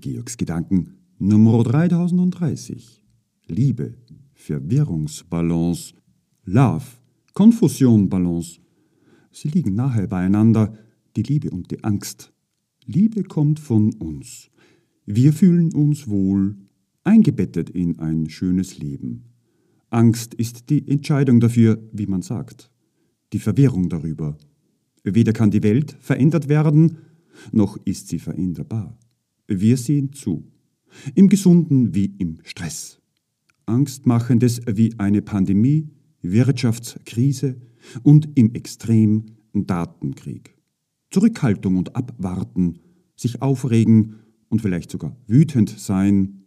Die Georgsgedanken Nummer 3030. Liebe, Verwirrungsbalance, Love, Konfusion, Balance. Sie liegen nahe beieinander, die Liebe und die Angst. Liebe kommt von uns. Wir fühlen uns wohl, eingebettet in ein schönes Leben. Angst ist die Entscheidung dafür, wie man sagt, die Verwirrung darüber. Weder kann die Welt verändert werden, noch ist sie veränderbar. Wir sehen zu, im Gesunden wie im Stress. Angstmachendes wie eine Pandemie, Wirtschaftskrise und im Extrem Datenkrieg. Zurückhaltung und Abwarten, sich aufregen und vielleicht sogar wütend sein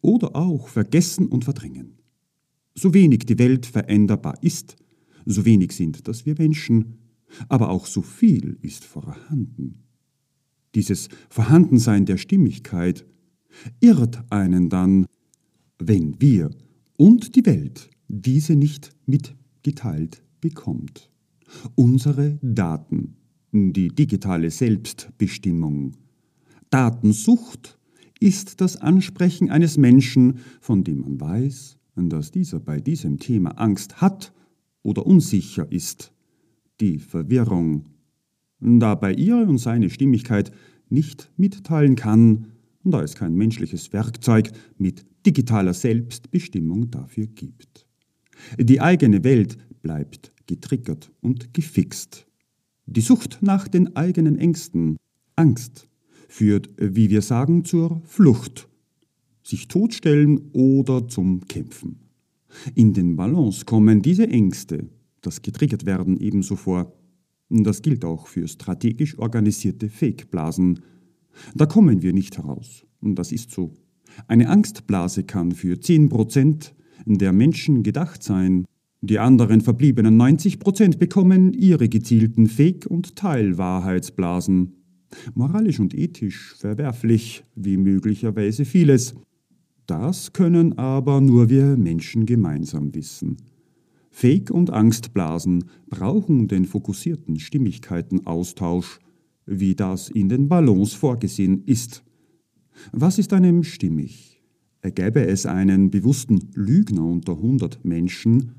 oder auch vergessen und verdrängen. So wenig die Welt veränderbar ist, so wenig sind das wir Menschen, aber auch so viel ist vorhanden. Dieses Vorhandensein der Stimmigkeit irrt einen dann, wenn wir und die Welt diese nicht mitgeteilt bekommt. Unsere Daten, die digitale Selbstbestimmung. Datensucht ist das Ansprechen eines Menschen, von dem man weiß, dass dieser bei diesem Thema Angst hat oder unsicher ist. Die Verwirrung, da bei ihr und seine Stimmigkeit nicht mitteilen kann, da es kein menschliches Werkzeug mit digitaler Selbstbestimmung dafür gibt. Die eigene Welt bleibt getriggert und gefixt. Die Sucht nach den eigenen Ängsten, Angst, führt, wie wir sagen, zur Flucht, sich totstellen oder zum Kämpfen. In den Balance kommen diese Ängste, das getriggert werden, ebenso vor. Das gilt auch für strategisch organisierte Fake-Blasen. Da kommen wir nicht heraus. Das ist so. Eine Angstblase kann für 10% der Menschen gedacht sein. Die anderen verbliebenen 90% bekommen ihre gezielten Fake- und Teilwahrheitsblasen. Moralisch und ethisch verwerflich, wie möglicherweise vieles. Das können aber nur wir Menschen gemeinsam wissen. Fake- und Angstblasen brauchen den fokussierten Stimmigkeitenaustausch, wie das in den Ballons vorgesehen ist. Was ist einem stimmig? Gäbe es einen bewussten Lügner unter 100 Menschen,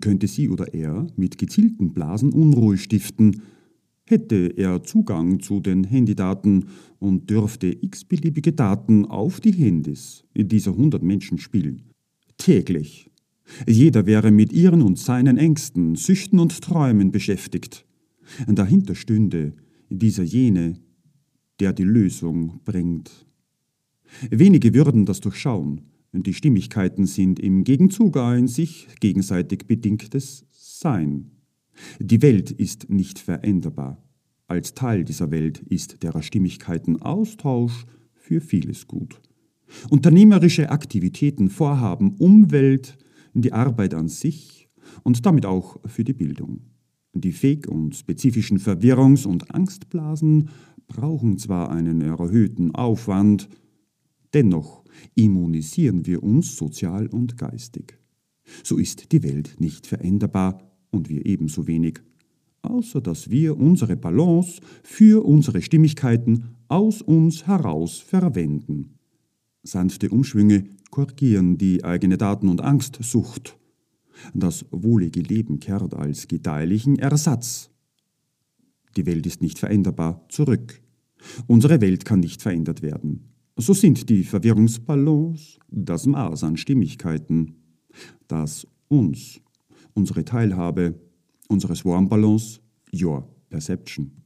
könnte sie oder er mit gezielten Blasen Unruhe stiften, hätte er Zugang zu den Handydaten und dürfte x-beliebige Daten auf die Handys dieser 100 Menschen spielen. Täglich. Jeder wäre mit ihren und seinen Ängsten, Süchten und Träumen beschäftigt. Dahinter stünde dieser jene, der die Lösung bringt. Wenige würden das durchschauen. Die Stimmigkeiten sind im Gegenzug ein sich gegenseitig bedingtes Sein. Die Welt ist nicht veränderbar. Als Teil dieser Welt ist der Stimmigkeiten Austausch für vieles gut. Unternehmerische Aktivitäten, Vorhaben, Umwelt, die Arbeit an sich und damit auch für die Bildung. Die Fake- und spezifischen Verwirrungs- und Angstblasen brauchen zwar einen erhöhten Aufwand, Dennoch immunisieren wir uns sozial und geistig. So ist die Welt nicht veränderbar und wir ebenso wenig, außer dass wir unsere Balance für unsere Stimmigkeiten aus uns heraus verwenden. Sanfte Umschwünge korrigieren die eigene Daten- und Angstsucht. Das wohlige Leben kehrt als gedeihlichen Ersatz. Die Welt ist nicht veränderbar zurück. Unsere Welt kann nicht verändert werden. So sind die Verwirrungsballons das Maß an Stimmigkeiten, das uns, unsere Teilhabe, unsere Swarmballons, your perception.